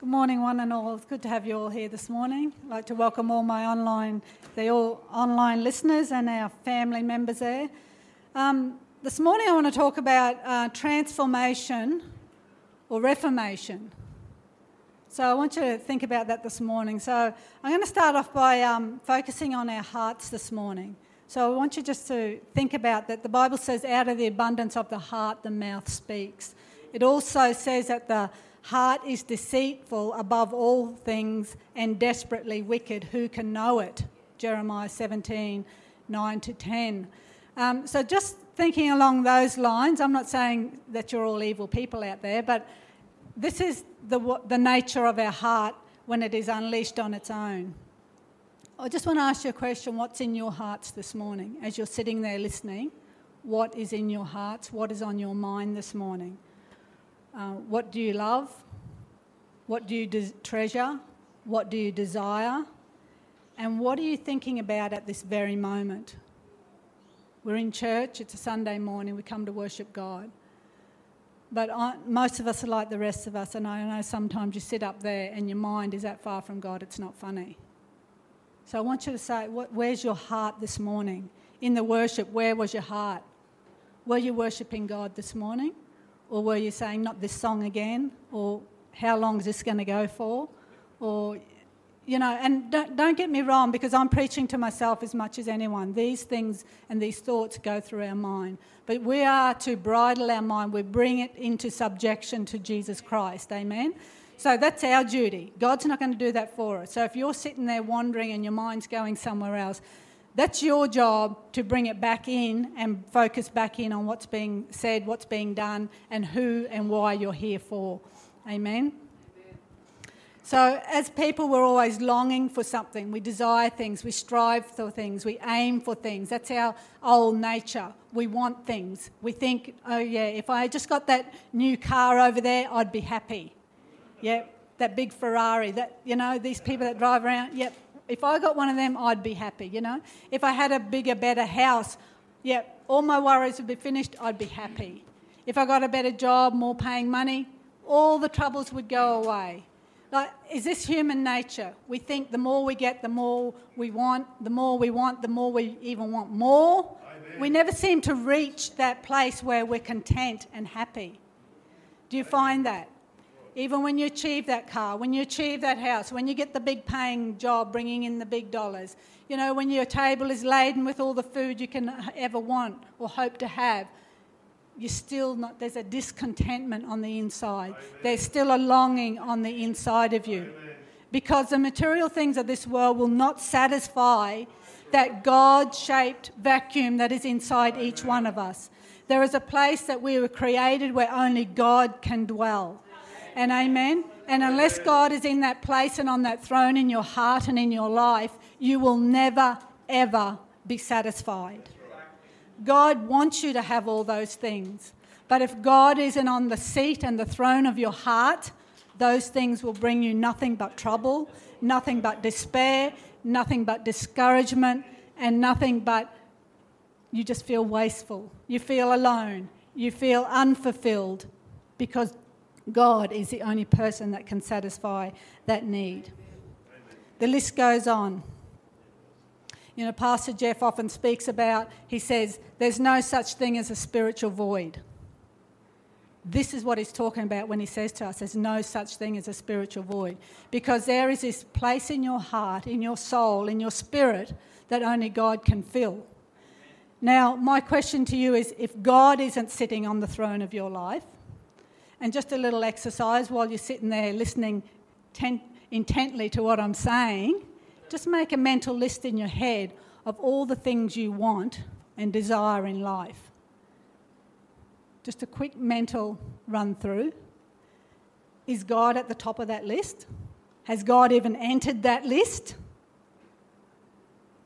Good morning, one and all. It's good to have you all here this morning. I'd like to welcome all my online, the all online listeners and our family members there. Um, this morning, I want to talk about uh, transformation or reformation. So I want you to think about that this morning. So I'm going to start off by um, focusing on our hearts this morning. So I want you just to think about that. The Bible says, out of the abundance of the heart, the mouth speaks. It also says that the Heart is deceitful above all things and desperately wicked. Who can know it? Jeremiah 17, 9 to 10. Um, so, just thinking along those lines, I'm not saying that you're all evil people out there, but this is the, the nature of our heart when it is unleashed on its own. I just want to ask you a question what's in your hearts this morning as you're sitting there listening? What is in your hearts? What is on your mind this morning? Uh, what do you love? What do you treasure? What do you desire? And what are you thinking about at this very moment? We're in church, it's a Sunday morning, we come to worship God. But I, most of us are like the rest of us, and I know sometimes you sit up there and your mind is that far from God, it's not funny. So I want you to say, where's your heart this morning? In the worship, where was your heart? Were you worshipping God this morning? Or were you saying, not this song again? Or how long is this going to go for? Or, you know, and don't, don't get me wrong, because I'm preaching to myself as much as anyone. These things and these thoughts go through our mind. But we are to bridle our mind, we bring it into subjection to Jesus Christ. Amen? So that's our duty. God's not going to do that for us. So if you're sitting there wandering and your mind's going somewhere else, that's your job to bring it back in and focus back in on what's being said, what's being done, and who and why you're here for. Amen. So, as people, we're always longing for something. We desire things, we strive for things, we aim for things. That's our old nature. We want things. We think, oh, yeah, if I just got that new car over there, I'd be happy. Yeah, that big Ferrari, that, you know, these people that drive around, yep, if I got one of them, I'd be happy, you know. If I had a bigger, better house, yeah, all my worries would be finished, I'd be happy. If I got a better job, more paying money, all the troubles would go away. Like, is this human nature? We think the more we get, the more we want, the more we want, the more we even want more. Amen. We never seem to reach that place where we're content and happy. Do you find that? Even when you achieve that car, when you achieve that house, when you get the big paying job bringing in the big dollars, you know, when your table is laden with all the food you can ever want or hope to have, you're still not, there's a discontentment on the inside. Amen. There's still a longing on the inside of you. Amen. Because the material things of this world will not satisfy that God shaped vacuum that is inside Amen. each one of us. There is a place that we were created where only God can dwell and amen. And unless God is in that place and on that throne in your heart and in your life, you will never, ever be satisfied. God wants you to have all those things. But if God isn't on the seat and the throne of your heart, those things will bring you nothing but trouble, nothing but despair, nothing but discouragement, and nothing but you just feel wasteful. You feel alone. You feel unfulfilled because God is the only person that can satisfy that need. The list goes on. You know, Pastor Jeff often speaks about, he says, there's no such thing as a spiritual void. This is what he's talking about when he says to us, there's no such thing as a spiritual void. Because there is this place in your heart, in your soul, in your spirit that only God can fill. Now, my question to you is if God isn't sitting on the throne of your life, and just a little exercise while you're sitting there listening ten- intently to what I'm saying, just make a mental list in your head of all the things you want and desire in life. Just a quick mental run through. Is God at the top of that list? Has God even entered that list?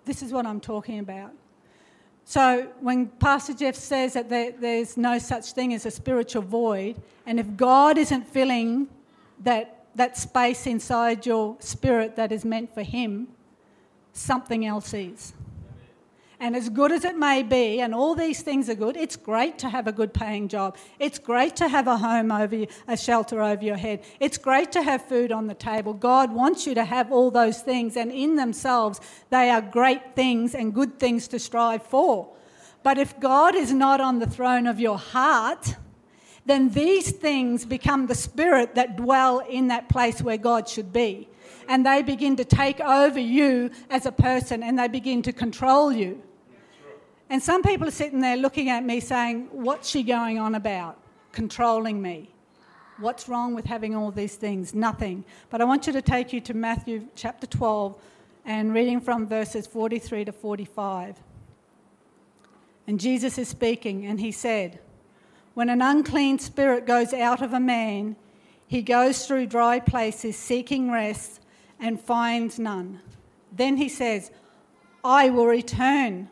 This is what I'm talking about. So when Pastor Jeff says that there, there's no such thing as a spiritual void, and if God isn't filling that, that space inside your spirit that is meant for Him, something else is. And as good as it may be, and all these things are good, it's great to have a good paying job. It's great to have a home over you, a shelter over your head. It's great to have food on the table. God wants you to have all those things, and in themselves, they are great things and good things to strive for. But if God is not on the throne of your heart, then these things become the spirit that dwell in that place where God should be. And they begin to take over you as a person and they begin to control you. And some people are sitting there looking at me saying, What's she going on about? Controlling me. What's wrong with having all these things? Nothing. But I want you to take you to Matthew chapter 12 and reading from verses 43 to 45. And Jesus is speaking, and he said, When an unclean spirit goes out of a man, he goes through dry places seeking rest and finds none. Then he says, I will return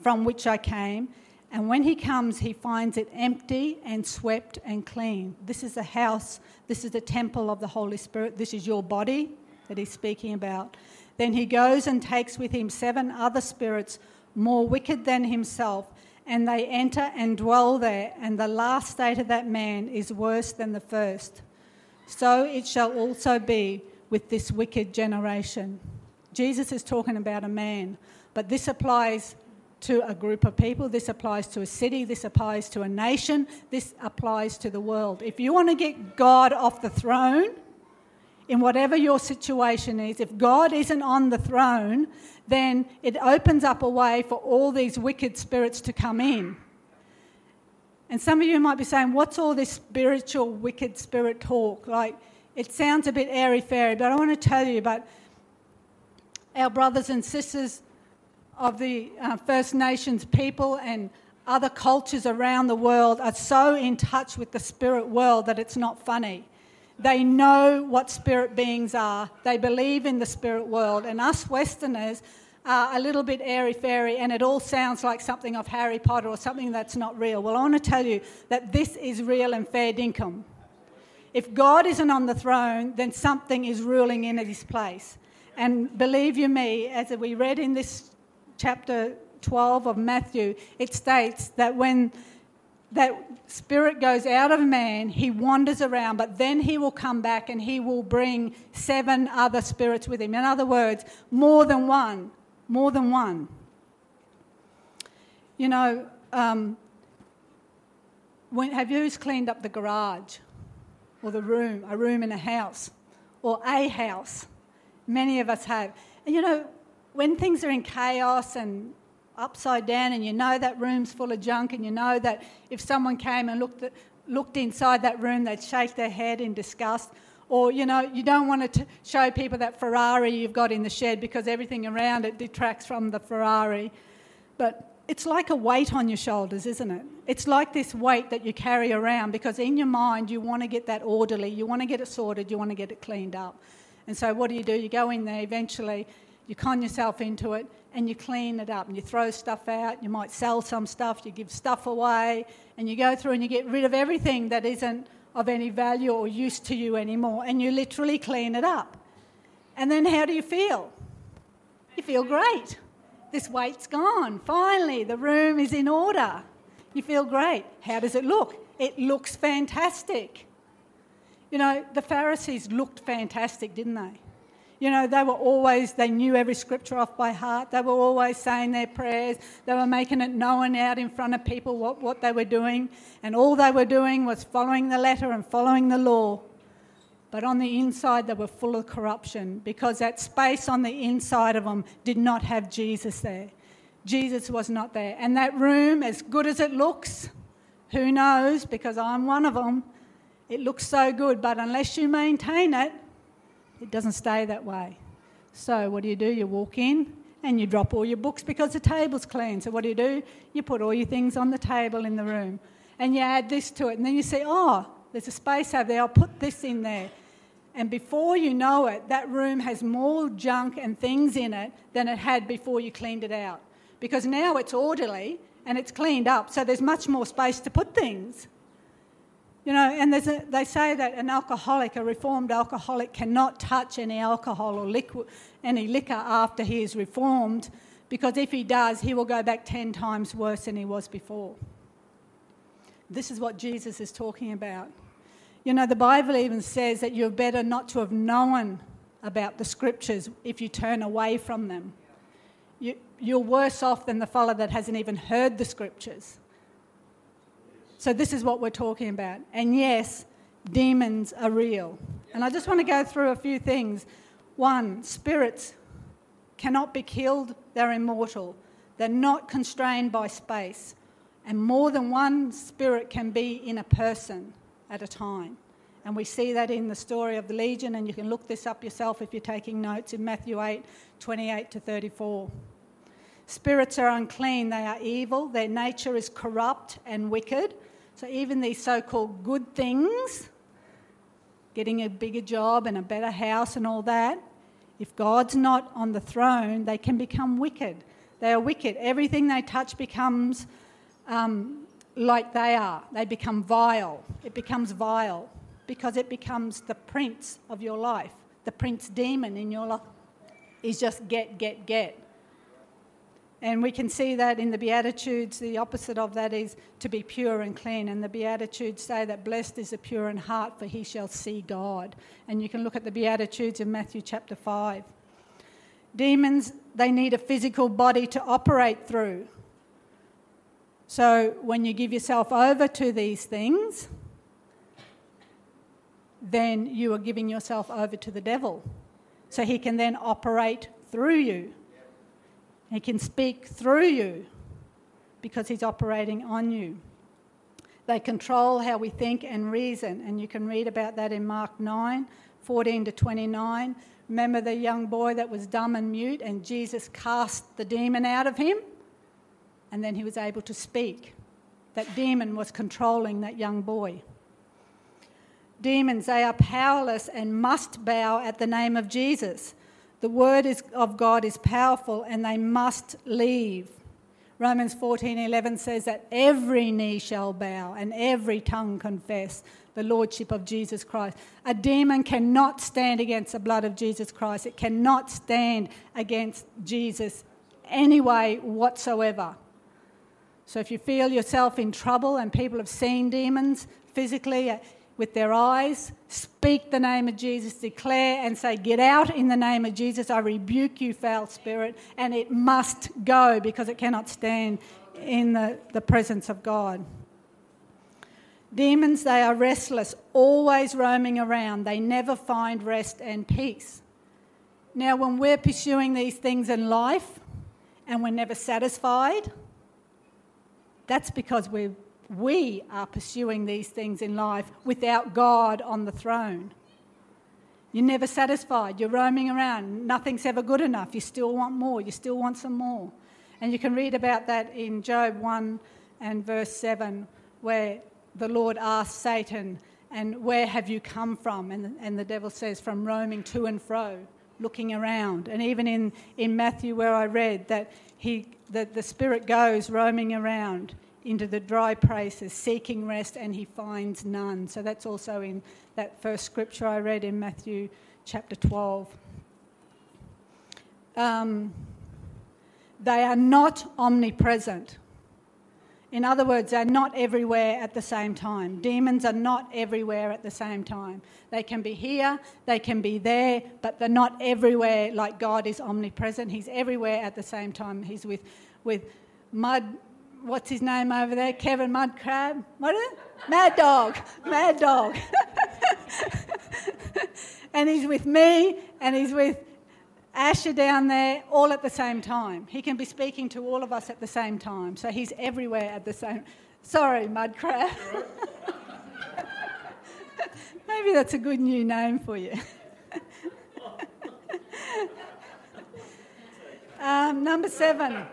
from which I came. And when he comes, he finds it empty and swept and clean. This is the house, this is the temple of the Holy Spirit. This is your body that he's speaking about. Then he goes and takes with him seven other spirits more wicked than himself, and they enter and dwell there. And the last state of that man is worse than the first. So it shall also be with this wicked generation. Jesus is talking about a man, but this applies to a group of people, this applies to a city, this applies to a nation, this applies to the world. If you want to get God off the throne, in whatever your situation is, if God isn't on the throne, then it opens up a way for all these wicked spirits to come in. And some of you might be saying, What's all this spiritual, wicked spirit talk? Like, it sounds a bit airy fairy, but I want to tell you about our brothers and sisters of the uh, First Nations people and other cultures around the world are so in touch with the spirit world that it's not funny. They know what spirit beings are, they believe in the spirit world, and us Westerners are a little bit airy fairy and it all sounds like something of Harry Potter or something that's not real. Well, I want to tell you that this is real and fair dinkum. If God isn't on the throne, then something is ruling in his place. And believe you me, as we read in this chapter 12 of Matthew, it states that when that spirit goes out of man, he wanders around, but then he will come back and he will bring seven other spirits with him. In other words, more than one, more than one. You know, um, when, have you cleaned up the garage or the room, a room in a house or a house? Many of us have. And you know, when things are in chaos and upside down and you know that room's full of junk and you know that if someone came and looked, at, looked inside that room they'd shake their head in disgust. Or you know you don't want to show people that ferrari you've got in the shed because everything around it detracts from the ferrari. But it's like a weight on your shoulders isn't it? It's like this weight that you carry around because in your mind you want to get that orderly. You want to get it sorted. You want to get it cleaned up. And so what do you do? You go in there eventually you con yourself into it and you clean it up and you throw stuff out. You might sell some stuff, you give stuff away, and you go through and you get rid of everything that isn't of any value or use to you anymore, and you literally clean it up. And then how do you feel? You feel great. This weight's gone. Finally, the room is in order. You feel great. How does it look? It looks fantastic. You know, the Pharisees looked fantastic, didn't they? You know, they were always, they knew every scripture off by heart. They were always saying their prayers. They were making it known out in front of people what, what they were doing. And all they were doing was following the letter and following the law. But on the inside, they were full of corruption because that space on the inside of them did not have Jesus there. Jesus was not there. And that room, as good as it looks, who knows, because I'm one of them, it looks so good, but unless you maintain it, it doesn't stay that way. So, what do you do? You walk in and you drop all your books because the table's clean. So, what do you do? You put all your things on the table in the room and you add this to it. And then you say, oh, there's a space over there, I'll put this in there. And before you know it, that room has more junk and things in it than it had before you cleaned it out. Because now it's orderly and it's cleaned up, so there's much more space to put things. You know, and a, they say that an alcoholic, a reformed alcoholic, cannot touch any alcohol or liquid, any liquor after he is reformed Because if he does, he will go back 10 times worse than he was before. This is what Jesus is talking about. You know, the Bible even says that you're better not to have known about the scriptures if you turn away from them. You, you're worse off than the fellow that hasn't even heard the scriptures. So, this is what we're talking about. And yes, demons are real. And I just want to go through a few things. One, spirits cannot be killed, they're immortal, they're not constrained by space. And more than one spirit can be in a person at a time. And we see that in the story of the Legion, and you can look this up yourself if you're taking notes in Matthew 8 28 to 34. Spirits are unclean, they are evil, their nature is corrupt and wicked. So, even these so called good things, getting a bigger job and a better house and all that, if God's not on the throne, they can become wicked. They are wicked. Everything they touch becomes um, like they are, they become vile. It becomes vile because it becomes the prince of your life. The prince demon in your life is just get, get, get. And we can see that in the Beatitudes. The opposite of that is to be pure and clean. And the Beatitudes say that blessed is the pure in heart, for he shall see God. And you can look at the Beatitudes in Matthew chapter 5. Demons, they need a physical body to operate through. So when you give yourself over to these things, then you are giving yourself over to the devil. So he can then operate through you. He can speak through you because he's operating on you. They control how we think and reason, and you can read about that in Mark 9 14 to 29. Remember the young boy that was dumb and mute, and Jesus cast the demon out of him, and then he was able to speak. That demon was controlling that young boy. Demons, they are powerless and must bow at the name of Jesus. The word is, of God is powerful and they must leave. Romans 14:11 says that every knee shall bow and every tongue confess the lordship of Jesus Christ. A demon cannot stand against the blood of Jesus Christ. It cannot stand against Jesus any way whatsoever. So if you feel yourself in trouble and people have seen demons physically, with their eyes, speak the name of Jesus, declare and say, Get out in the name of Jesus. I rebuke you, foul spirit. And it must go because it cannot stand in the, the presence of God. Demons, they are restless, always roaming around. They never find rest and peace. Now, when we're pursuing these things in life and we're never satisfied, that's because we're we are pursuing these things in life without God on the throne. You're never satisfied. You're roaming around. Nothing's ever good enough. You still want more. You still want some more. And you can read about that in Job 1 and verse 7, where the Lord asks Satan, And where have you come from? And, and the devil says, From roaming to and fro, looking around. And even in, in Matthew, where I read that he, that the Spirit goes roaming around into the dry places, seeking rest, and he finds none. So that's also in that first scripture I read in Matthew chapter 12. Um, they are not omnipresent. In other words, they're not everywhere at the same time. Demons are not everywhere at the same time. They can be here, they can be there, but they're not everywhere like God is omnipresent. He's everywhere at the same time. He's with, with mud what's his name over there? Kevin Mudcrab. What is it? Mad Dog. Mad Dog. and he's with me and he's with Asher down there all at the same time. He can be speaking to all of us at the same time. So he's everywhere at the same Sorry, Mudcrab. Maybe that's a good new name for you. um, number seven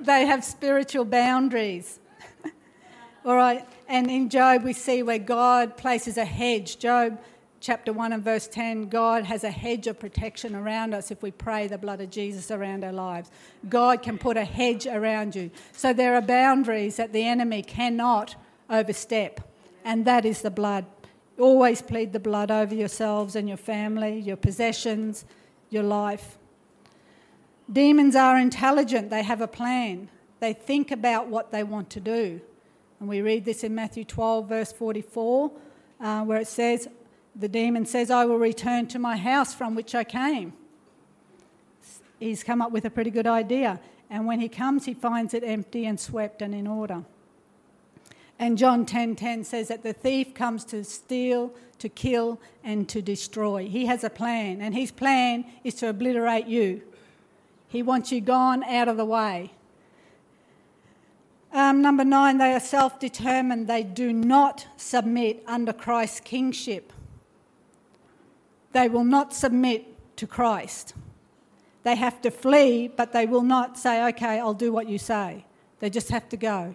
they have spiritual boundaries. All right, and in Job, we see where God places a hedge. Job chapter 1 and verse 10 God has a hedge of protection around us if we pray the blood of Jesus around our lives. God can put a hedge around you. So there are boundaries that the enemy cannot overstep, and that is the blood. Always plead the blood over yourselves and your family, your possessions, your life. Demons are intelligent, they have a plan, they think about what they want to do. And we read this in Matthew 12, verse 44, uh, where it says, The demon says, I will return to my house from which I came. He's come up with a pretty good idea. And when he comes, he finds it empty and swept and in order. And John 10:10 10, 10 says that the thief comes to steal, to kill, and to destroy. He has a plan, and his plan is to obliterate you. He wants you gone out of the way. Um, number nine, they are self determined. They do not submit under Christ's kingship. They will not submit to Christ. They have to flee, but they will not say, okay, I'll do what you say. They just have to go.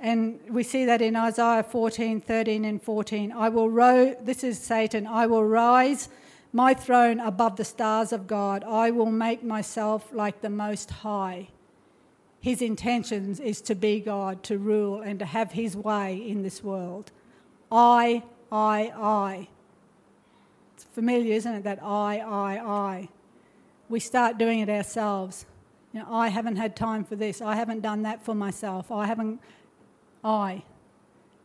And we see that in Isaiah 14, 13, and 14. I will ro- this is Satan. I will rise my throne above the stars of God. I will make myself like the Most High. His intentions is to be God, to rule, and to have his way in this world. I, I, I. It's familiar, isn't it? That I, I, I. We start doing it ourselves. You know, I haven't had time for this. I haven't done that for myself. I haven't. I.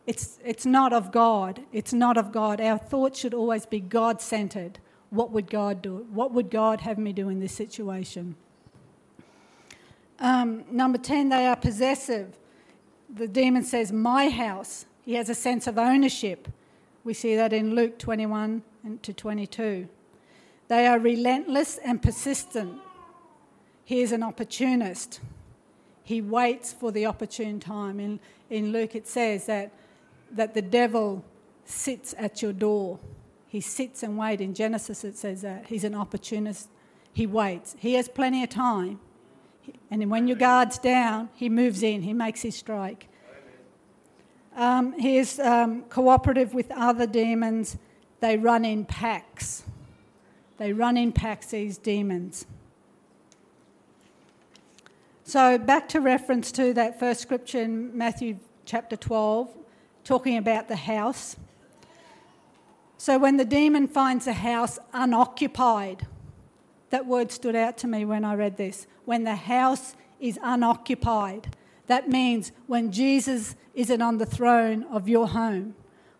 It's, it's not of God. It's not of God. Our thoughts should always be God centered. What would God do? What would God have me do in this situation? Um, number 10, they are possessive. The demon says, My house. He has a sense of ownership. We see that in Luke 21 to 22. They are relentless and persistent. He is an opportunist. He waits for the opportune time. In, in Luke, it says that, that the devil sits at your door. He sits and waits. In Genesis, it says that. He's an opportunist. He waits. He has plenty of time. And when your guard's down, he moves in, he makes his strike. Um, he is um, cooperative with other demons. They run in packs. They run in packs, these demons. So, back to reference to that first scripture in Matthew chapter 12, talking about the house. So, when the demon finds a house unoccupied, that word stood out to me when I read this. When the house is unoccupied, that means when Jesus isn't on the throne of your home,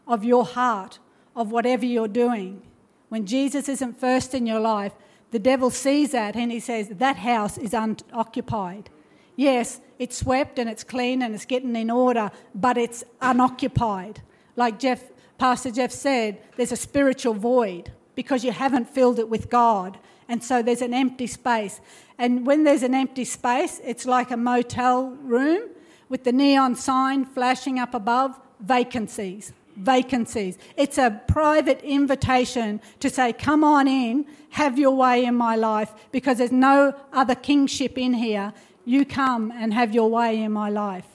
of your heart, of whatever you're doing. When Jesus isn't first in your life, the devil sees that and he says, That house is unoccupied. Yes, it's swept and it's clean and it's getting in order, but it's unoccupied. Like Jeff, Pastor Jeff said, there's a spiritual void because you haven't filled it with God. And so there's an empty space. And when there's an empty space, it's like a motel room with the neon sign flashing up above vacancies. Vacancies. It's a private invitation to say, Come on in, have your way in my life, because there's no other kingship in here. You come and have your way in my life.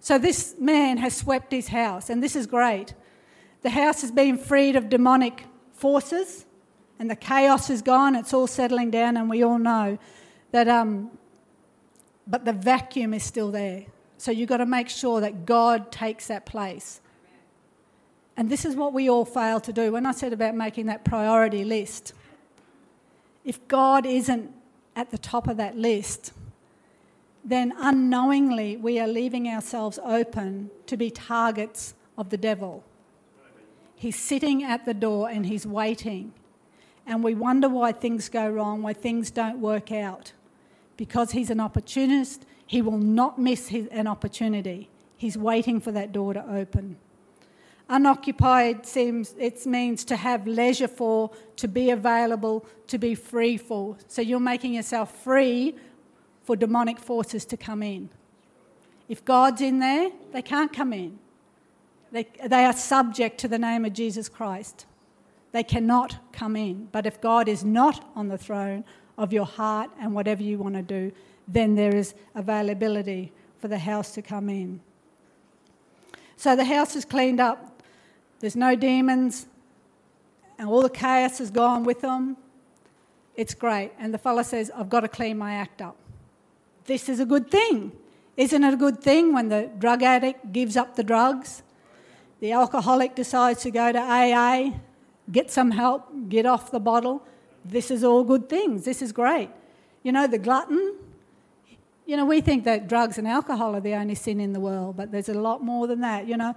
So this man has swept his house, and this is great. The house has been freed of demonic forces and the chaos is gone, it's all settling down, and we all know that, um, but the vacuum is still there. So you've got to make sure that God takes that place. And this is what we all fail to do. When I said about making that priority list, if God isn't at the top of that list, then unknowingly we are leaving ourselves open to be targets of the devil. He's sitting at the door and he's waiting and we wonder why things go wrong, why things don't work out. Because he's an opportunist, he will not miss his, an opportunity. He's waiting for that door to open. Unoccupied seems it means to have leisure for, to be available, to be free for. So you're making yourself free for demonic forces to come in. If God's in there, they can't come in. They, they are subject to the name of Jesus Christ. They cannot come in. But if God is not on the throne of your heart and whatever you want to do, then there is availability for the house to come in. So the house is cleaned up. There's no demons, and all the chaos is gone with them. It's great. And the fellow says, I've got to clean my act up. This is a good thing. Isn't it a good thing when the drug addict gives up the drugs? The alcoholic decides to go to AA get some help, get off the bottle. This is all good things. This is great. You know, the glutton, you know, we think that drugs and alcohol are the only sin in the world, but there's a lot more than that. You know,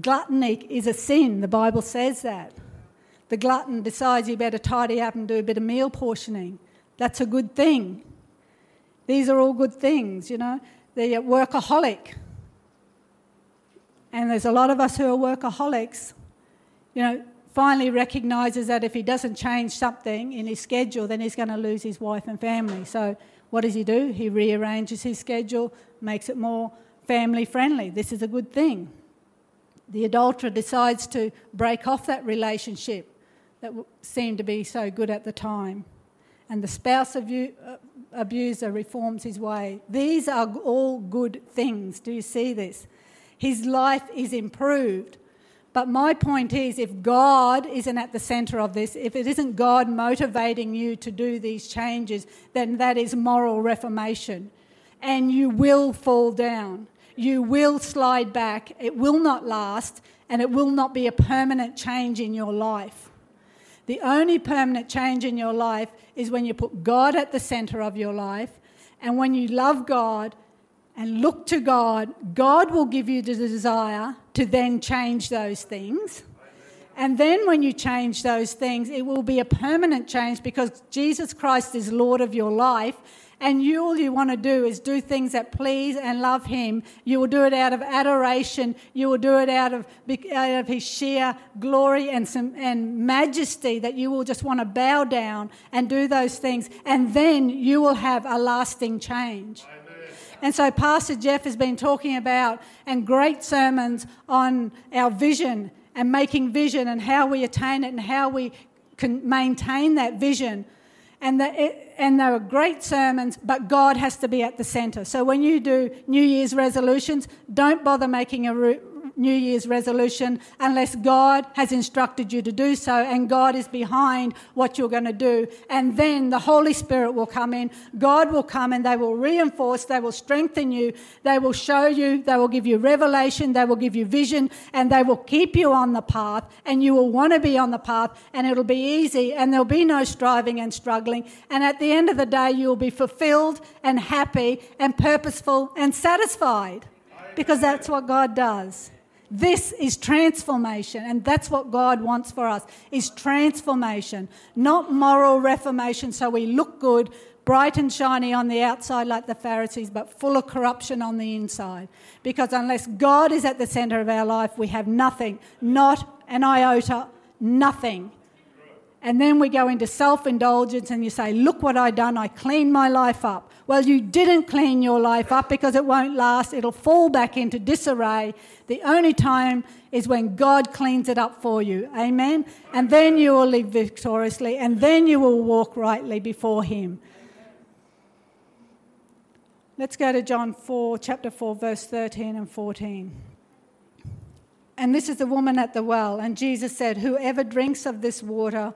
gluttony is a sin. The Bible says that. The glutton decides you better tidy up and do a bit of meal portioning. That's a good thing. These are all good things, you know. The workaholic. And there's a lot of us who are workaholics, you know, finally recognizes that if he doesn't change something in his schedule, then he's going to lose his wife and family. So, what does he do? He rearranges his schedule, makes it more family friendly. This is a good thing. The adulterer decides to break off that relationship that seemed to be so good at the time. And the spouse uh, abuser reforms his way. These are all good things. Do you see this? His life is improved. But my point is if God isn't at the centre of this, if it isn't God motivating you to do these changes, then that is moral reformation. And you will fall down. You will slide back. It will not last, and it will not be a permanent change in your life. The only permanent change in your life is when you put God at the center of your life. And when you love God and look to God, God will give you the desire to then change those things. And then when you change those things, it will be a permanent change because Jesus Christ is Lord of your life. And you all you want to do is do things that please and love him. You will do it out of adoration. You will do it out of, out of his sheer glory and, some, and majesty that you will just want to bow down and do those things. And then you will have a lasting change and so pastor jeff has been talking about and great sermons on our vision and making vision and how we attain it and how we can maintain that vision and, the, and they were great sermons, but God has to be at the centre. So when you do New Year's resolutions, don't bother making a New Year's resolution unless God has instructed you to do so and God is behind what you're going to do. And then the Holy Spirit will come in. God will come and they will reinforce, they will strengthen you, they will show you, they will give you revelation, they will give you vision, and they will keep you on the path. And you will want to be on the path, and it'll be easy, and there'll be no striving and struggling. And at the end of the day, you will be fulfilled and happy and purposeful and satisfied because that's what God does. This is transformation, and that's what God wants for us is transformation, not moral reformation so we look good, bright and shiny on the outside like the Pharisees, but full of corruption on the inside. Because unless God is at the center of our life, we have nothing, not an iota, nothing. And then we go into self indulgence and you say, Look what I've done, I cleaned my life up. Well, you didn't clean your life up because it won't last. It'll fall back into disarray. The only time is when God cleans it up for you. Amen? And then you will live victoriously and then you will walk rightly before Him. Let's go to John 4, chapter 4, verse 13 and 14. And this is the woman at the well. And Jesus said, Whoever drinks of this water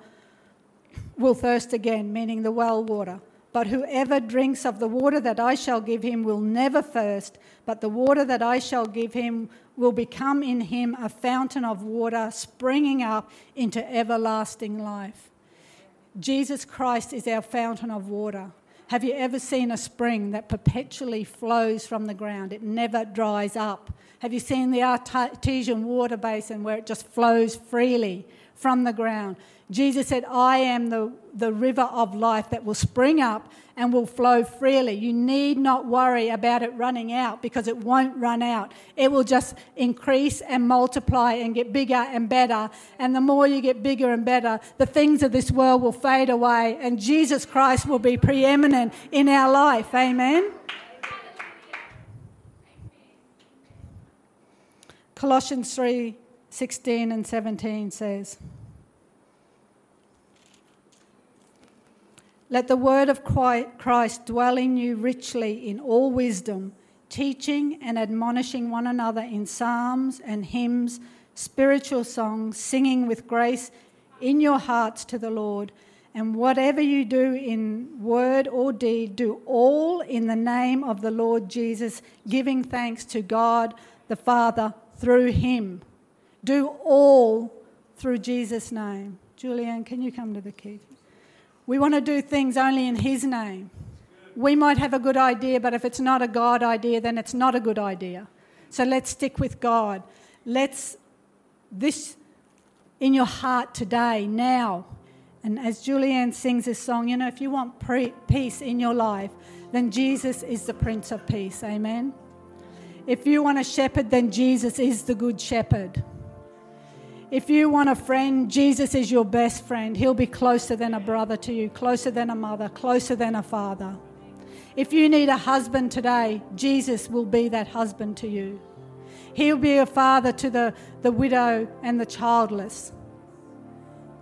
will thirst again, meaning the well water. But whoever drinks of the water that I shall give him will never thirst, but the water that I shall give him will become in him a fountain of water springing up into everlasting life. Jesus Christ is our fountain of water. Have you ever seen a spring that perpetually flows from the ground? It never dries up. Have you seen the artesian water basin where it just flows freely from the ground? Jesus said, I am the, the river of life that will spring up and will flow freely. You need not worry about it running out because it won't run out. It will just increase and multiply and get bigger and better. And the more you get bigger and better, the things of this world will fade away and Jesus Christ will be preeminent in our life. Amen. Colossians 3 16 and 17 says, Let the word of Christ dwell in you richly in all wisdom, teaching and admonishing one another in psalms and hymns, spiritual songs, singing with grace in your hearts to the Lord. And whatever you do in word or deed, do all in the name of the Lord Jesus, giving thanks to God the Father through him. Do all through Jesus' name. Julianne, can you come to the key? We want to do things only in His name. We might have a good idea, but if it's not a God idea, then it's not a good idea. So let's stick with God. Let's, this in your heart today, now. And as Julianne sings this song, you know, if you want pre- peace in your life, then Jesus is the Prince of Peace. Amen. If you want a shepherd, then Jesus is the Good Shepherd. If you want a friend, Jesus is your best friend. He'll be closer than a brother to you, closer than a mother, closer than a father. If you need a husband today, Jesus will be that husband to you. He'll be a father to the, the widow and the childless.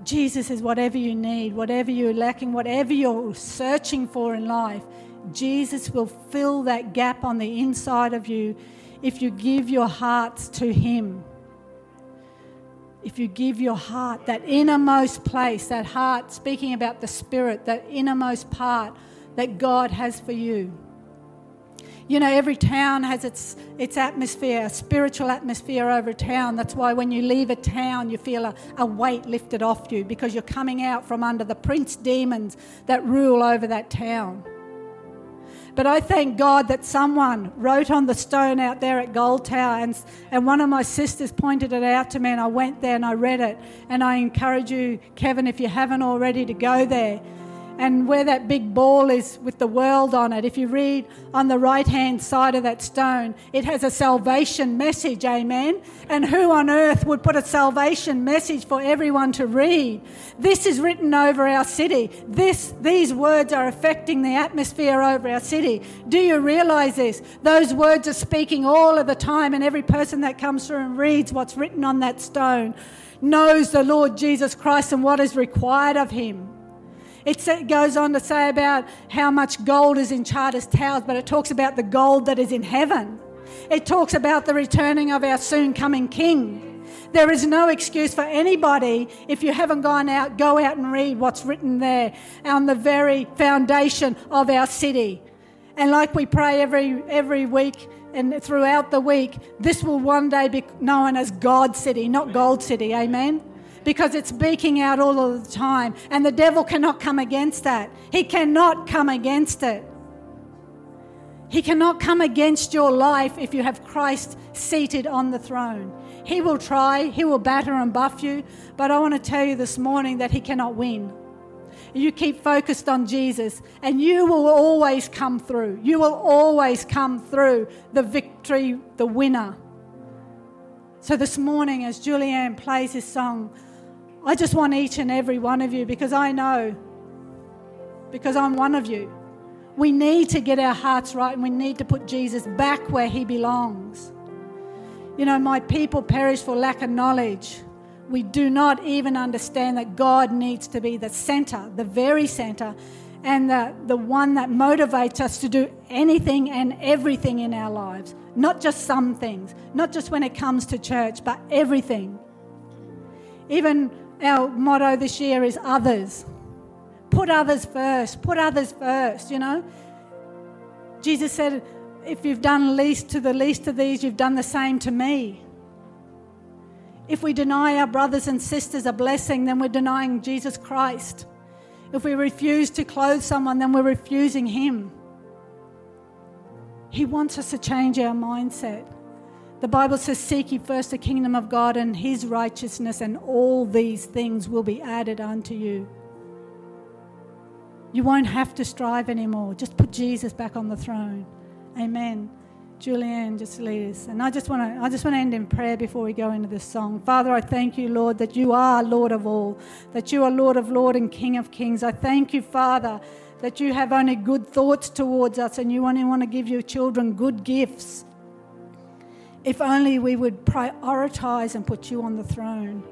Jesus is whatever you need, whatever you're lacking, whatever you're searching for in life. Jesus will fill that gap on the inside of you if you give your hearts to Him if you give your heart, that innermost place, that heart, speaking about the spirit, that innermost part that God has for you. You know, every town has its, its atmosphere, spiritual atmosphere over town. That's why when you leave a town, you feel a, a weight lifted off you because you're coming out from under the prince demons that rule over that town. But I thank God that someone wrote on the stone out there at Gold Tower, and, and one of my sisters pointed it out to me, and I went there and I read it. And I encourage you, Kevin, if you haven't already, to go there and where that big ball is with the world on it, if you read on the right hand side of that stone, it has a salvation message, amen. And who on earth would put a salvation message for everyone to read? This is written over our city. This, these words are affecting the atmosphere over our city. Do you realize this? Those words are speaking all of the time, and every person that comes through and reads what's written on that stone knows the Lord Jesus Christ and what is required of him. It goes on to say about how much gold is in Charters Towers, but it talks about the gold that is in heaven. It talks about the returning of our soon coming King. There is no excuse for anybody if you haven't gone out, go out and read what's written there on the very foundation of our city. And like we pray every, every week and throughout the week, this will one day be known as God City, not Gold City. Amen because it's beaking out all of the time. And the devil cannot come against that. He cannot come against it. He cannot come against your life if you have Christ seated on the throne. He will try, he will batter and buff you, but I want to tell you this morning that he cannot win. You keep focused on Jesus, and you will always come through. You will always come through the victory, the winner. So, this morning, as Julianne plays this song, I just want each and every one of you because I know, because I'm one of you. We need to get our hearts right and we need to put Jesus back where he belongs. You know, my people perish for lack of knowledge. We do not even understand that God needs to be the center, the very center, and the, the one that motivates us to do anything and everything in our lives. Not just some things, not just when it comes to church, but everything. Even our motto this year is others. Put others first. Put others first, you know. Jesus said, if you've done least to the least of these, you've done the same to me. If we deny our brothers and sisters a blessing, then we're denying Jesus Christ. If we refuse to clothe someone, then we're refusing Him. He wants us to change our mindset. The Bible says, Seek ye first the kingdom of God and his righteousness, and all these things will be added unto you. You won't have to strive anymore. Just put Jesus back on the throne. Amen. Julianne, just lead us. And I just want to I just want to end in prayer before we go into this song. Father, I thank you, Lord, that you are Lord of all, that you are Lord of Lord and King of Kings. I thank you, Father, that you have only good thoughts towards us and you only want to give your children good gifts. If only we would prioritize and put you on the throne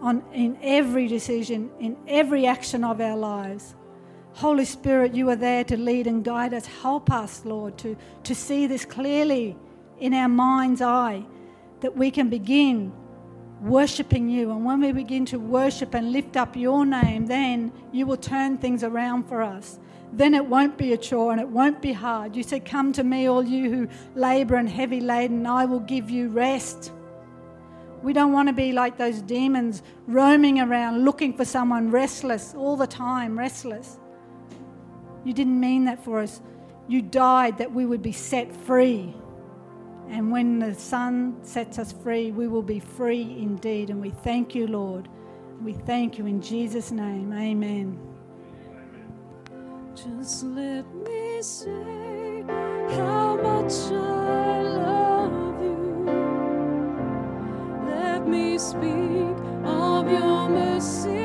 on, in every decision, in every action of our lives. Holy Spirit, you are there to lead and guide us. Help us, Lord, to, to see this clearly in our mind's eye that we can begin worshipping you. And when we begin to worship and lift up your name, then you will turn things around for us then it won't be a chore and it won't be hard. You said, Come to me, all you who labour and heavy laden, I will give you rest. We don't want to be like those demons roaming around looking for someone restless all the time, restless. You didn't mean that for us. You died that we would be set free. And when the Son sets us free, we will be free indeed. And we thank you, Lord. We thank you in Jesus' name. Amen. Just let me say how much I love you. Let me speak of your mercy